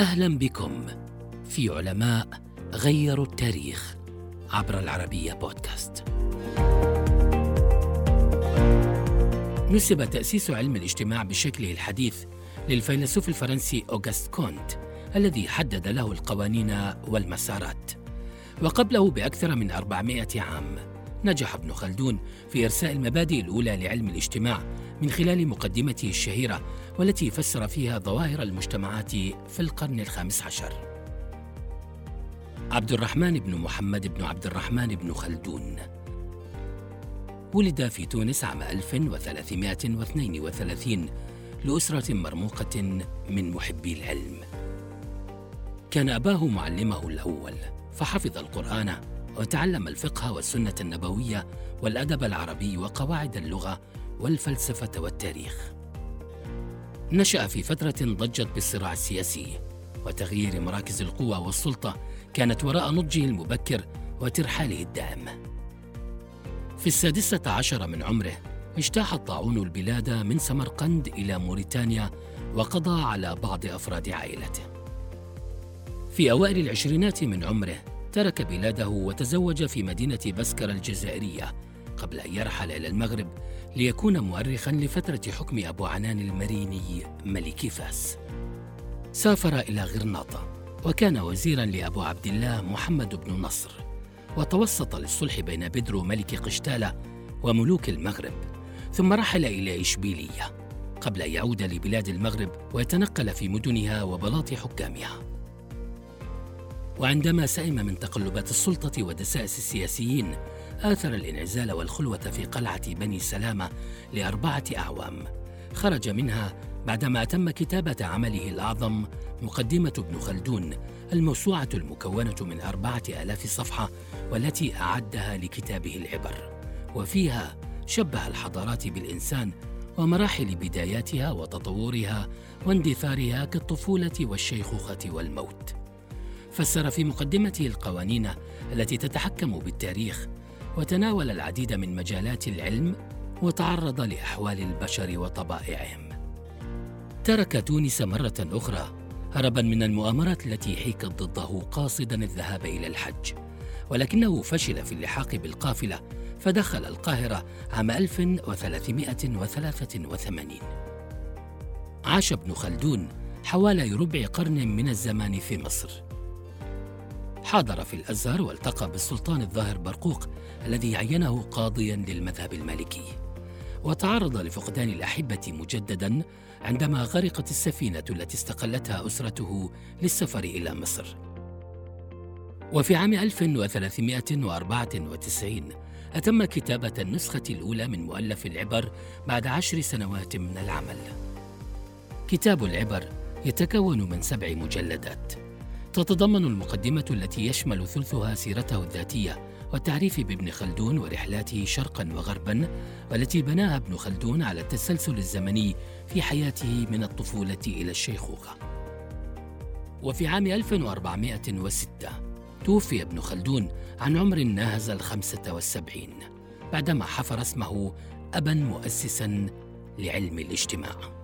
أهلا بكم في علماء غيروا التاريخ عبر العربية بودكاست. نسب تأسيس علم الاجتماع بشكله الحديث للفيلسوف الفرنسي أوغست كونت الذي حدد له القوانين والمسارات. وقبله بأكثر من 400 عام نجح ابن خلدون في إرساء المبادئ الأولى لعلم الاجتماع من خلال مقدمته الشهيرة والتي فسر فيها ظواهر المجتمعات في القرن الخامس عشر. عبد الرحمن بن محمد بن عبد الرحمن بن خلدون ولد في تونس عام 1332 لأسرة مرموقة من محبي العلم. كان أباه معلمه الأول، فحفظ القرآن وتعلم الفقه والسنة النبوية والأدب العربي وقواعد اللغة والفلسفة والتاريخ. نشأ في فترة ضجت بالصراع السياسي وتغيير مراكز القوى والسلطة كانت وراء نضجه المبكر وترحاله الدائم. في السادسة عشر من عمره اجتاح الطاعون البلاد من سمرقند إلى موريتانيا وقضى على بعض أفراد عائلته. في أوائل العشرينات من عمره ترك بلاده وتزوج في مدينة بسكر الجزائرية قبل أن يرحل إلى المغرب ليكون مؤرخا لفترة حكم أبو عنان المريني ملك فاس. سافر إلى غرناطة وكان وزيرا لأبو عبد الله محمد بن نصر وتوسط للصلح بين بدرو ملك قشتالة وملوك المغرب ثم رحل إلى إشبيلية قبل أن يعود لبلاد المغرب ويتنقل في مدنها وبلاط حكامها وعندما سئم من تقلبات السلطة ودسائس السياسيين آثر الانعزال والخلوة في قلعة بني سلامة لأربعة أعوام. خرج منها بعدما أتم كتابة عمله الأعظم مقدمة ابن خلدون الموسوعة المكونة من أربعة آلاف صفحة والتي أعدها لكتابه العبر. وفيها شبه الحضارات بالإنسان ومراحل بداياتها وتطورها واندثارها كالطفولة والشيخوخة والموت. فسر في مقدمته القوانين التي تتحكم بالتاريخ وتناول العديد من مجالات العلم وتعرض لأحوال البشر وطبائعهم. ترك تونس مرة أخرى هربا من المؤامرات التي حيكت ضده قاصدا الذهاب إلى الحج. ولكنه فشل في اللحاق بالقافلة فدخل القاهرة عام 1383 عاش ابن خلدون حوالي ربع قرن من الزمان في مصر. حاضر في الأزهر والتقى بالسلطان الظاهر برقوق الذي عينه قاضيا للمذهب المالكي. وتعرض لفقدان الأحبة مجددا عندما غرقت السفينة التي استقلتها أسرته للسفر إلى مصر. وفي عام 1394 أتم كتابة النسخة الأولى من مؤلف العبر بعد عشر سنوات من العمل. كتاب العبر يتكون من سبع مجلدات. تتضمن المقدمة التي يشمل ثلثها سيرته الذاتية والتعريف بابن خلدون ورحلاته شرقا وغربا والتي بناها ابن خلدون على التسلسل الزمني في حياته من الطفولة إلى الشيخوخة. وفي عام 1406 توفي ابن خلدون عن عمر ناهز الخمسة والسبعين بعدما حفر اسمه أبا مؤسسا لعلم الاجتماع